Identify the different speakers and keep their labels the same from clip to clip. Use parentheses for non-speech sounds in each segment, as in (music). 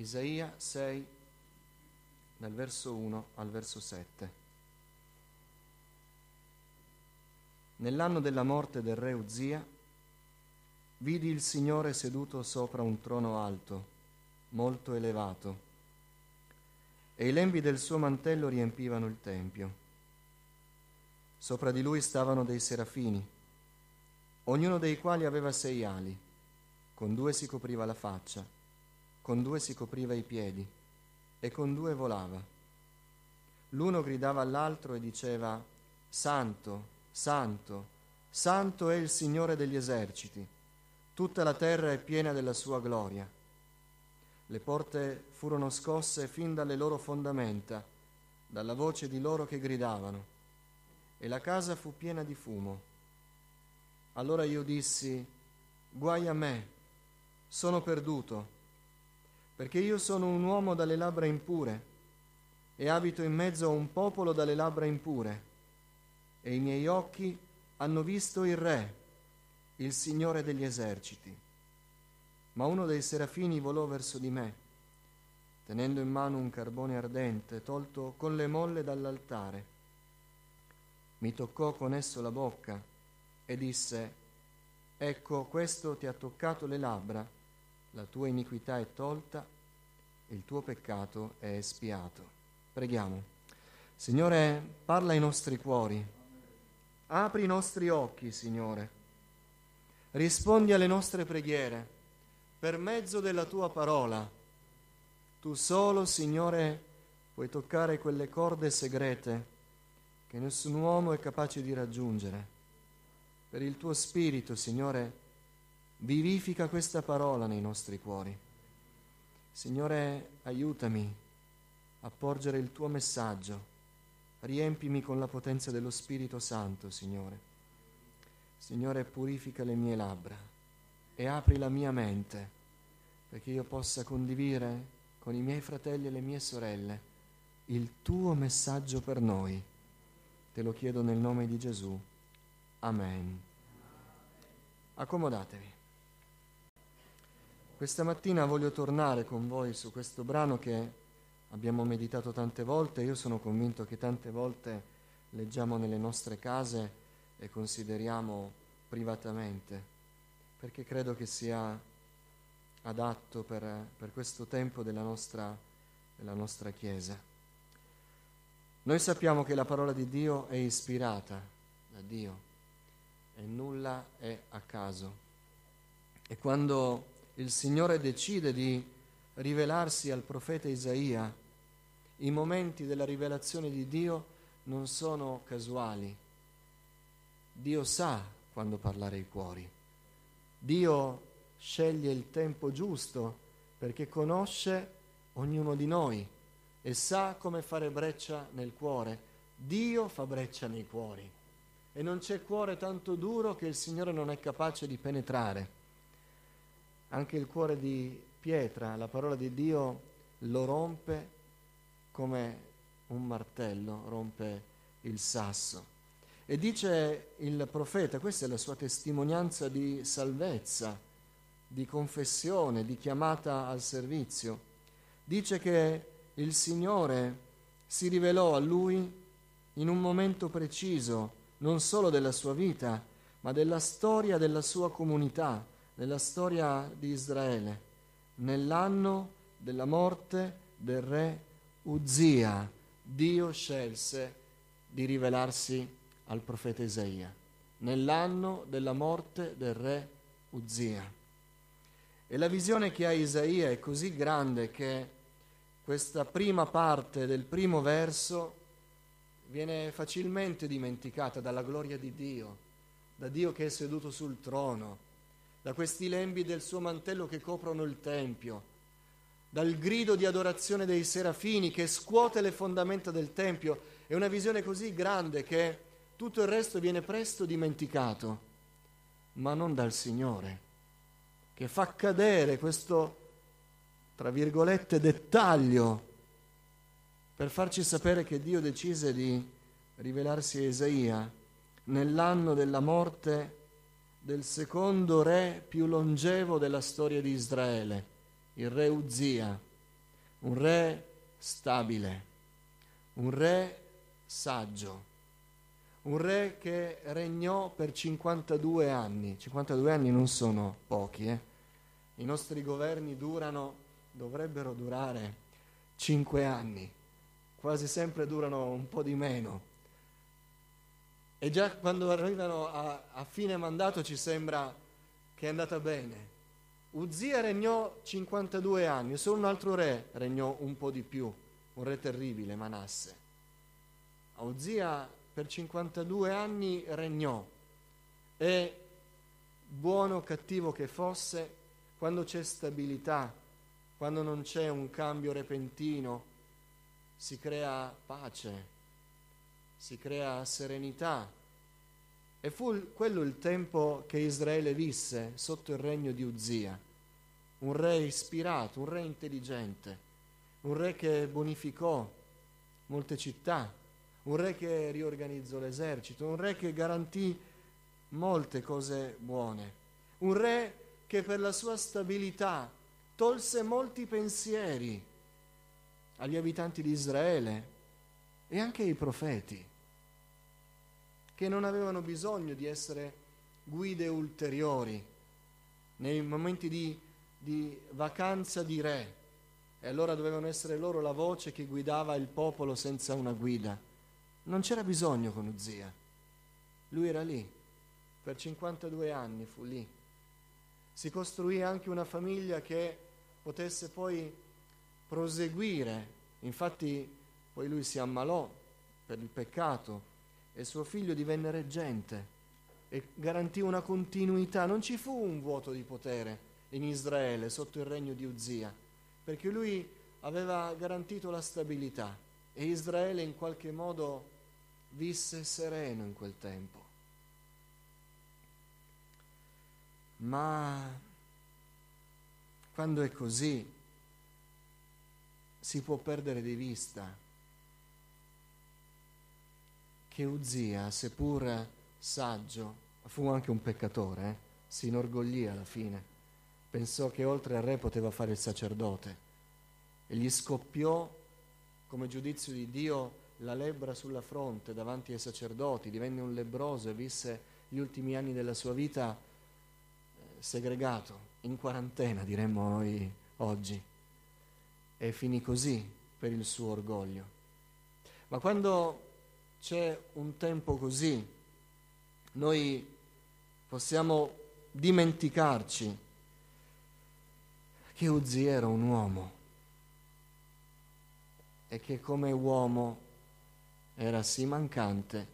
Speaker 1: Isaia 6, dal verso 1 al verso 7. Nell'anno della morte del re Uzia, vidi il Signore seduto sopra un trono alto, molto elevato, e i lembi del suo mantello riempivano il tempio. Sopra di lui stavano dei serafini, ognuno dei quali aveva sei ali, con due si copriva la faccia, con due si copriva i piedi, e con due volava. L'uno gridava all'altro e diceva, Santo, Santo, santo è il Signore degli eserciti, tutta la terra è piena della sua gloria. Le porte furono scosse fin dalle loro fondamenta, dalla voce di loro che gridavano, e la casa fu piena di fumo. Allora io dissi, guai a me, sono perduto, perché io sono un uomo dalle labbra impure e abito in mezzo a un popolo dalle labbra impure e i miei occhi hanno visto il Re, il Signore degli eserciti. Ma uno dei serafini volò verso di me, tenendo in mano un carbone ardente tolto con le molle dall'altare. Mi toccò con esso la bocca e disse, Ecco, questo ti ha toccato le labbra, la tua iniquità è tolta, il tuo peccato è espiato. Preghiamo. Signore, parla ai nostri cuori Apri i nostri occhi, Signore. Rispondi alle nostre preghiere per mezzo della tua parola. Tu solo, Signore, puoi toccare quelle corde segrete che nessun uomo è capace di raggiungere. Per il tuo Spirito, Signore, vivifica questa parola nei nostri cuori. Signore, aiutami a porgere il tuo messaggio Riempimi con la potenza dello Spirito Santo, Signore. Signore, purifica le mie labbra e apri la mia mente perché io possa condividere con i miei fratelli e le mie sorelle il tuo messaggio per noi. Te lo chiedo nel nome di Gesù. Amen. Accomodatevi. Questa mattina voglio tornare con voi su questo brano che abbiamo meditato tante volte, io sono convinto che tante volte leggiamo nelle nostre case e consideriamo privatamente, perché credo che sia adatto per, per questo tempo della nostra, della nostra Chiesa. Noi sappiamo che la parola di Dio è ispirata da Dio e nulla è a caso. E quando il Signore decide di rivelarsi al profeta Isaia, i momenti della rivelazione di Dio non sono casuali. Dio sa quando parlare ai cuori. Dio sceglie il tempo giusto perché conosce ognuno di noi e sa come fare breccia nel cuore. Dio fa breccia nei cuori e non c'è cuore tanto duro che il Signore non è capace di penetrare. Anche il cuore di pietra, la parola di Dio lo rompe come un martello rompe il sasso. E dice il profeta, questa è la sua testimonianza di salvezza, di confessione, di chiamata al servizio. Dice che il Signore si rivelò a lui in un momento preciso, non solo della sua vita, ma della storia della sua comunità, della storia di Israele, nell'anno della morte del re Uzia, Dio scelse di rivelarsi al profeta Isaia nell'anno della morte del re Uzia. E la visione che ha Isaia è così grande che questa prima parte del primo verso viene facilmente dimenticata dalla gloria di Dio, da Dio che è seduto sul trono, da questi lembi del suo mantello che coprono il Tempio, dal grido di adorazione dei serafini che scuote le fondamenta del Tempio. È una visione così grande che tutto il resto viene presto dimenticato, ma non dal Signore, che fa cadere questo, tra virgolette, dettaglio per farci sapere che Dio decise di rivelarsi a Isaia nell'anno della morte del secondo re più longevo della storia di Israele il re Uzia, un re stabile, un re saggio, un re che regnò per 52 anni. 52 anni non sono pochi, eh? I nostri governi durano, dovrebbero durare 5 anni, quasi sempre durano un po' di meno. E già quando arrivano a, a fine mandato ci sembra che è andata bene. Uzia regnò 52 anni, solo un altro re regnò un po' di più, un re terribile, Manasse. Uzia per 52 anni regnò e buono o cattivo che fosse, quando c'è stabilità, quando non c'è un cambio repentino, si crea pace, si crea serenità. E fu quello il tempo che Israele visse sotto il regno di Uzia, un re ispirato, un re intelligente, un re che bonificò molte città, un re che riorganizzò l'esercito, un re che garantì molte cose buone, un re che per la sua stabilità tolse molti pensieri agli abitanti di Israele e anche ai profeti, che non avevano bisogno di essere guide ulteriori nei momenti di, di vacanza di re, e allora dovevano essere loro la voce che guidava il popolo senza una guida. Non c'era bisogno con Uzia. Lui era lì, per 52 anni fu lì. Si costruì anche una famiglia che potesse poi proseguire. Infatti poi lui si ammalò per il peccato e suo figlio divenne reggente e garantì una continuità. Non ci fu un vuoto di potere in Israele sotto il regno di Uzia, perché lui aveva garantito la stabilità e Israele in qualche modo visse sereno in quel tempo. Ma quando è così si può perdere di vista che Uzia, seppur saggio, fu anche un peccatore, eh? si inorgoglì alla fine, pensò che oltre al re poteva fare il sacerdote e gli scoppiò come giudizio di Dio la lebbra sulla fronte davanti ai sacerdoti, divenne un lebroso e visse gli ultimi anni della sua vita eh, segregato, in quarantena diremmo noi oggi, e finì così per il suo orgoglio. Ma quando c'è un tempo così, noi possiamo dimenticarci che Uzzi era un uomo e che come uomo era sì mancante,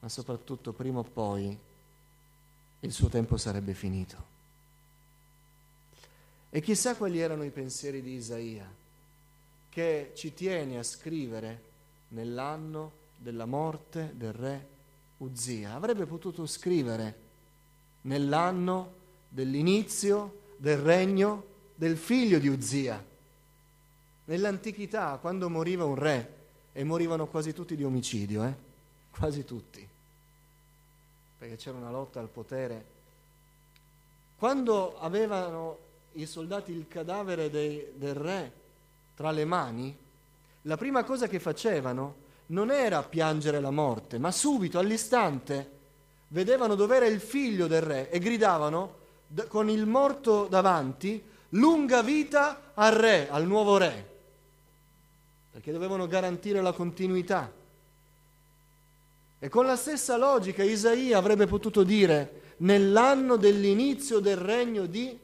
Speaker 1: ma soprattutto prima o poi il suo tempo sarebbe finito. E chissà quali erano i pensieri di Isaia, che ci tiene a scrivere nell'anno della morte del re Uzia. Avrebbe potuto scrivere nell'anno dell'inizio del regno del figlio di Uzia. Nell'antichità, quando moriva un re, e morivano quasi tutti di omicidio, eh? quasi tutti, perché c'era una lotta al potere. Quando avevano i soldati il cadavere dei, del re tra le mani, la prima cosa che facevano non era piangere la morte, ma subito, all'istante, vedevano dove era il figlio del re e gridavano con il morto davanti, lunga vita al re, al nuovo re perché dovevano garantire la continuità. E con la stessa logica Isaia avrebbe potuto dire nell'anno dell'inizio del regno di,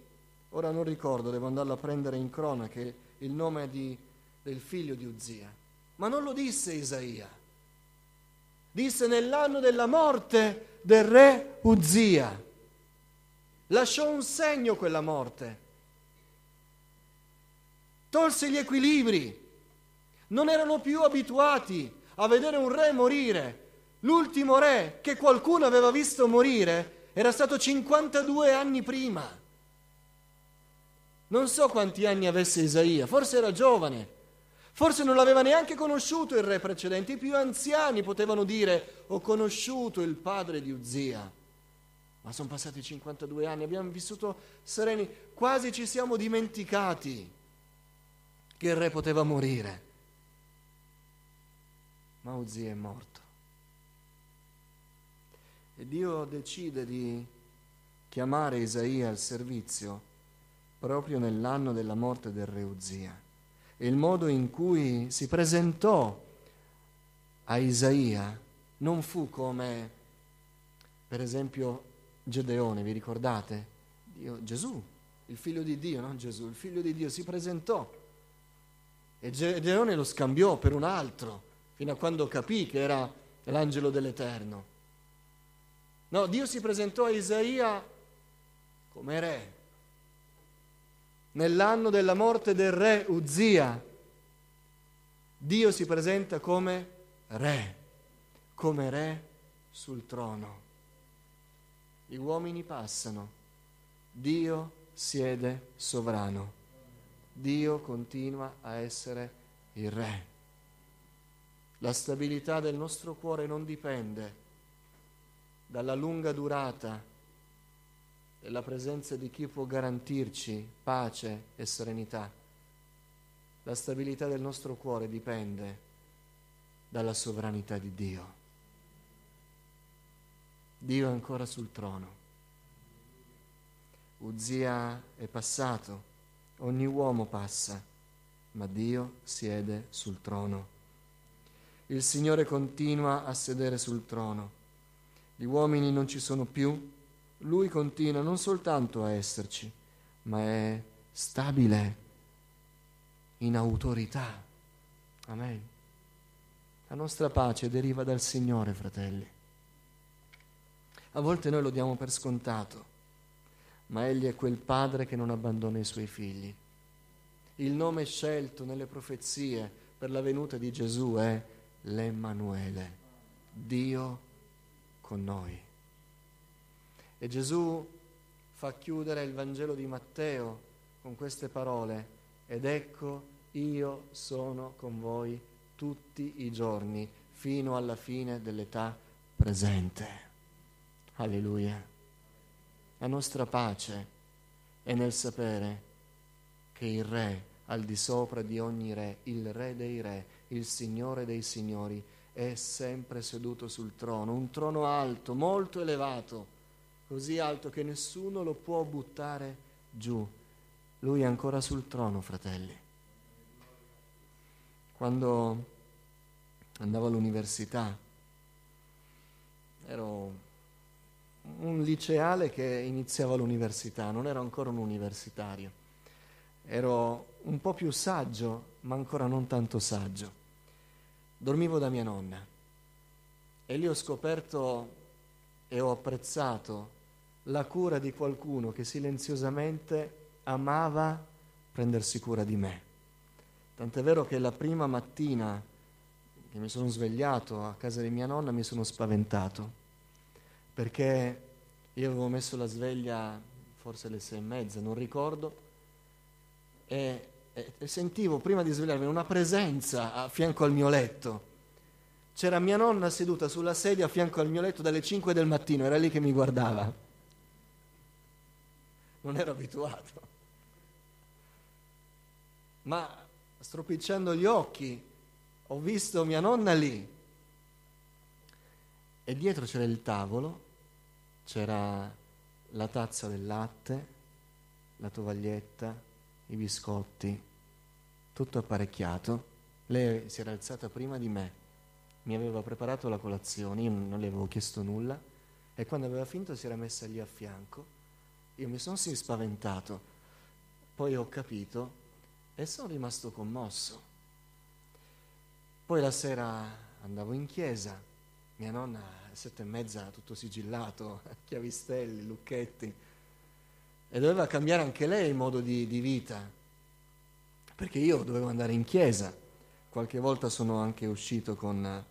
Speaker 1: ora non ricordo, devo andarlo a prendere in cronache, il nome di, del figlio di Uzia, ma non lo disse Isaia, disse nell'anno della morte del re Uzia, lasciò un segno quella morte, tolse gli equilibri, non erano più abituati a vedere un re morire. L'ultimo re che qualcuno aveva visto morire era stato 52 anni prima. Non so quanti anni avesse Isaia, forse era giovane, forse non l'aveva neanche conosciuto il re precedente. I più anziani potevano dire ho conosciuto il padre di Uzia. Ma sono passati 52 anni, abbiamo vissuto sereni, quasi ci siamo dimenticati che il re poteva morire. Ma Uzia è morto. E Dio decide di chiamare Isaia al servizio proprio nell'anno della morte del re Uzia. E il modo in cui si presentò a Isaia non fu come, per esempio, Gedeone, vi ricordate? Dio, Gesù, il figlio di Dio, non Gesù, il figlio di Dio si presentò e Gedeone lo scambiò per un altro, fino a quando capì che era l'angelo dell'Eterno. No, Dio si presentò a Isaia come re. Nell'anno della morte del re Uzia, Dio si presenta come re, come re sul trono. Gli uomini passano, Dio siede sovrano, Dio continua a essere il re. La stabilità del nostro cuore non dipende dalla lunga durata della presenza di chi può garantirci pace e serenità. La stabilità del nostro cuore dipende dalla sovranità di Dio. Dio è ancora sul trono. Uzia è passato, ogni uomo passa, ma Dio siede sul trono. Il Signore continua a sedere sul trono. Gli uomini non ci sono più, Lui continua non soltanto a esserci, ma è stabile in autorità. Amen. La nostra pace deriva dal Signore, fratelli. A volte noi lo diamo per scontato, ma Egli è quel padre che non abbandona i suoi figli. Il nome scelto nelle profezie per la venuta di Gesù è l'Emmanuele, Dio con noi. E Gesù fa chiudere il Vangelo di Matteo con queste parole, ed ecco io sono con voi tutti i giorni fino alla fine dell'età presente. Alleluia. La nostra pace è nel sapere che il Re, al di sopra di ogni Re, il Re dei Re, il Signore dei Signori, è sempre seduto sul trono, un trono alto, molto elevato, così alto che nessuno lo può buttare giù. Lui è ancora sul trono, fratelli. Quando andavo all'università, ero un liceale che iniziava l'università, non ero ancora un universitario. Ero un po' più saggio, ma ancora non tanto saggio. Dormivo da mia nonna e lì ho scoperto e ho apprezzato la cura di qualcuno che silenziosamente amava prendersi cura di me. Tant'è vero che la prima mattina che mi sono svegliato a casa di mia nonna mi sono spaventato perché io avevo messo la sveglia forse alle sei e mezza, non ricordo, e, e, e sentivo prima di svegliarmi una presenza a fianco al mio letto. C'era mia nonna seduta sulla sedia a fianco al mio letto dalle 5 del mattino, era lì che mi guardava. Non ero abituato. Ma stropicciando gli occhi ho visto mia nonna lì e dietro c'era il tavolo c'era la tazza del latte, la tovaglietta, i biscotti, tutto apparecchiato. Lei si era alzata prima di me, mi aveva preparato la colazione, io non le avevo chiesto nulla e quando aveva finito si era messa lì a fianco. Io mi sono sì spaventato, poi ho capito e sono rimasto commosso. Poi la sera andavo in chiesa, mia nonna sette e mezza tutto sigillato, (laughs) chiavistelli, lucchetti. E doveva cambiare anche lei il modo di, di vita, perché io dovevo andare in chiesa. Qualche volta sono anche uscito con,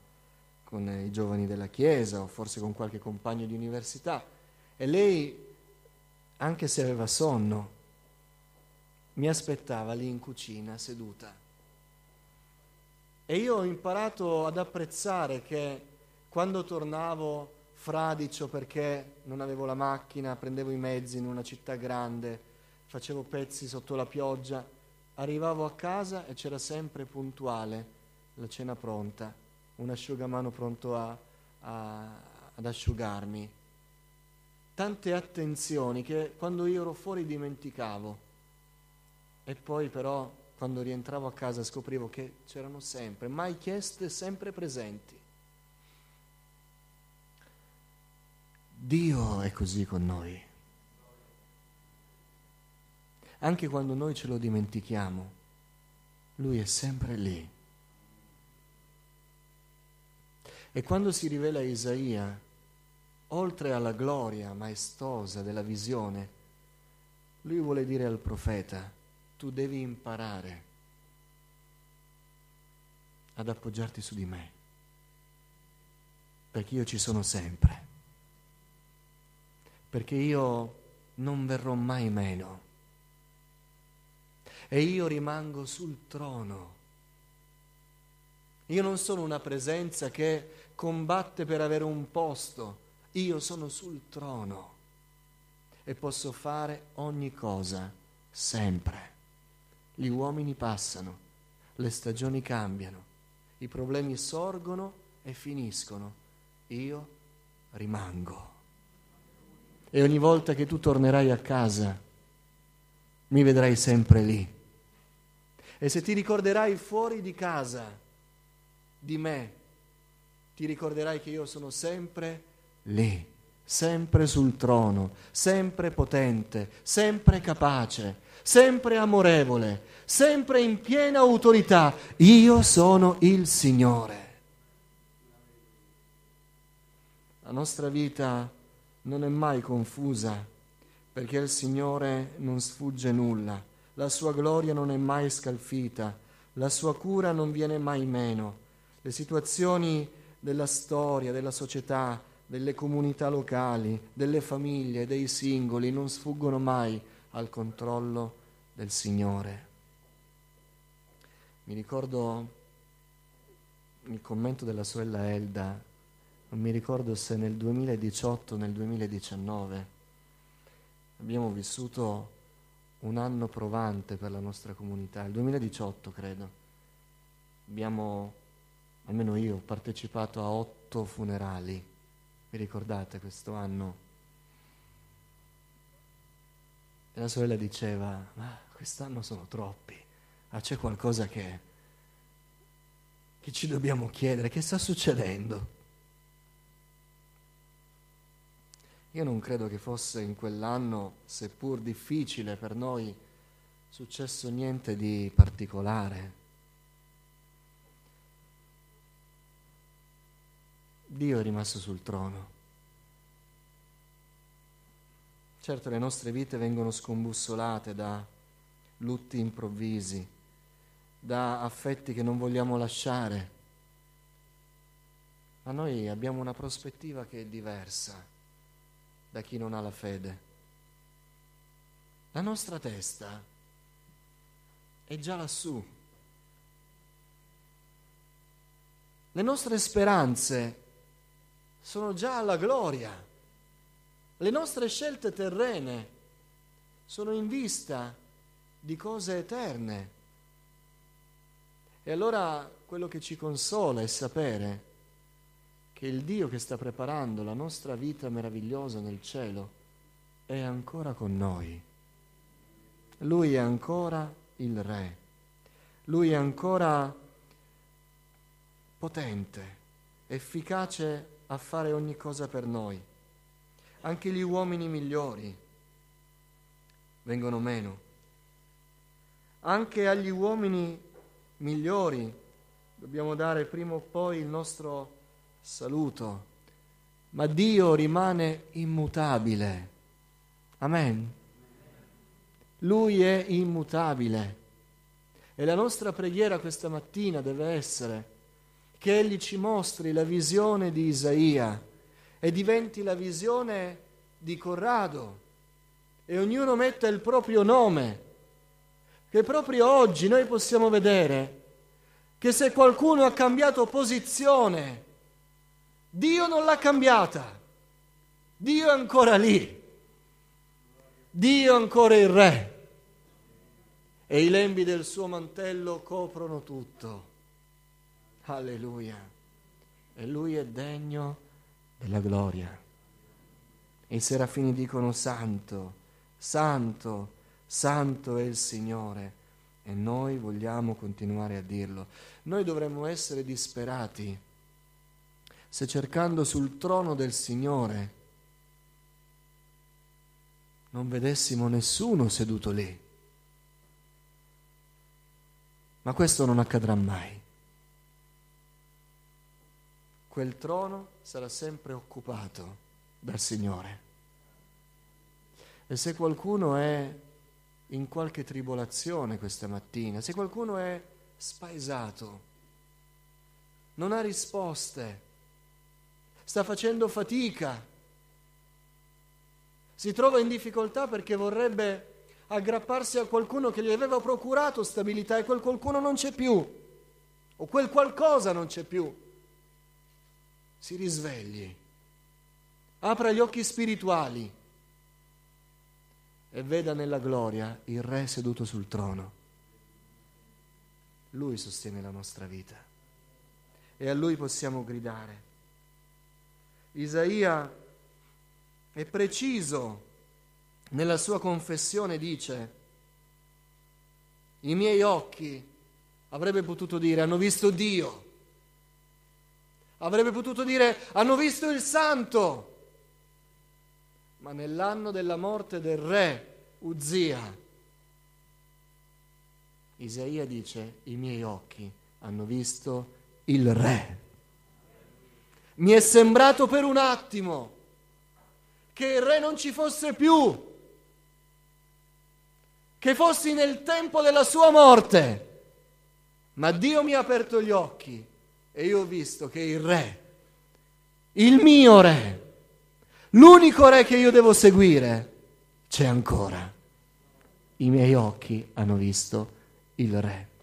Speaker 1: con i giovani della chiesa o forse con qualche compagno di università. E lei, anche se aveva sonno, mi aspettava lì in cucina seduta. E io ho imparato ad apprezzare che quando tornavo fradicio perché non avevo la macchina, prendevo i mezzi in una città grande, facevo pezzi sotto la pioggia, arrivavo a casa e c'era sempre puntuale la cena pronta, un asciugamano pronto a, a, ad asciugarmi. Tante attenzioni che quando io ero fuori dimenticavo e poi però quando rientravo a casa scoprivo che c'erano sempre, mai chieste, sempre presenti. Dio è così con noi. Anche quando noi ce lo dimentichiamo, Lui è sempre lì. E quando si rivela a Isaia, oltre alla gloria maestosa della visione, lui vuole dire al profeta, tu devi imparare ad appoggiarti su di me, perché io ci sono sempre, perché io non verrò mai meno e io rimango sul trono. Io non sono una presenza che combatte per avere un posto, io sono sul trono e posso fare ogni cosa, sempre. Gli uomini passano, le stagioni cambiano, i problemi sorgono e finiscono. Io rimango. E ogni volta che tu tornerai a casa, mi vedrai sempre lì. E se ti ricorderai fuori di casa di me, ti ricorderai che io sono sempre lì, sempre sul trono, sempre potente, sempre capace, sempre amorevole, sempre in piena autorità. Io sono il Signore. La nostra vita non è mai confusa perché il Signore non sfugge nulla, la sua gloria non è mai scalfita, la sua cura non viene mai meno. Le situazioni della storia, della società, delle comunità locali, delle famiglie, dei singoli non sfuggono mai al controllo del Signore. Mi ricordo il commento della sorella Elda, non mi ricordo se nel 2018 o nel 2019 abbiamo vissuto un anno provante per la nostra comunità, il 2018 credo. Abbiamo, almeno io, partecipato a otto funerali. Vi ricordate questo anno? E la sorella diceva, ma quest'anno sono troppi, ma c'è qualcosa che, che ci dobbiamo chiedere, che sta succedendo? Io non credo che fosse in quell'anno, seppur difficile per noi, successo niente di particolare. Dio è rimasto sul trono. Certo le nostre vite vengono scombussolate da lutti improvvisi, da affetti che non vogliamo lasciare, ma noi abbiamo una prospettiva che è diversa da chi non ha la fede. La nostra testa è già lassù. Le nostre speranze sono già alla gloria. Le nostre scelte terrene sono in vista di cose eterne. E allora quello che ci consola è sapere che il Dio che sta preparando la nostra vita meravigliosa nel cielo è ancora con noi. Lui è ancora il Re. Lui è ancora potente, efficace a fare ogni cosa per noi anche gli uomini migliori vengono meno. Anche agli uomini migliori dobbiamo dare prima o poi il nostro saluto, ma Dio rimane immutabile. Amen. Lui è immutabile. E la nostra preghiera questa mattina deve essere che Egli ci mostri la visione di Isaia e diventi la visione di Corrado. E ognuno metta il proprio nome, che proprio oggi noi possiamo vedere che se qualcuno ha cambiato posizione, Dio non l'ha cambiata, Dio è ancora lì, Dio è ancora il Re. E i lembi del suo mantello coprono tutto. Alleluia. E lui è degno della gloria. I serafini dicono santo, santo, santo è il Signore. E noi vogliamo continuare a dirlo. Noi dovremmo essere disperati se cercando sul trono del Signore non vedessimo nessuno seduto lì. Ma questo non accadrà mai. Quel trono sarà sempre occupato dal Signore. E se qualcuno è in qualche tribolazione questa mattina, se qualcuno è spaesato, non ha risposte, sta facendo fatica, si trova in difficoltà perché vorrebbe aggrapparsi a qualcuno che gli aveva procurato stabilità e quel qualcuno non c'è più, o quel qualcosa non c'è più, si risvegli, apra gli occhi spirituali e veda nella gloria il Re seduto sul trono. Lui sostiene la nostra vita e a Lui possiamo gridare. Isaia è preciso nella sua confessione, dice, i miei occhi, avrebbe potuto dire, hanno visto Dio, avrebbe potuto dire, hanno visto il Santo, ma nell'anno della morte del re Uzia, Isaia dice, i miei occhi hanno visto il re. Mi è sembrato per un attimo che il re non ci fosse più, che fossi nel tempo della sua morte, ma Dio mi ha aperto gli occhi e io ho visto che il re, il mio re, l'unico re che io devo seguire, c'è ancora. I miei occhi hanno visto il re.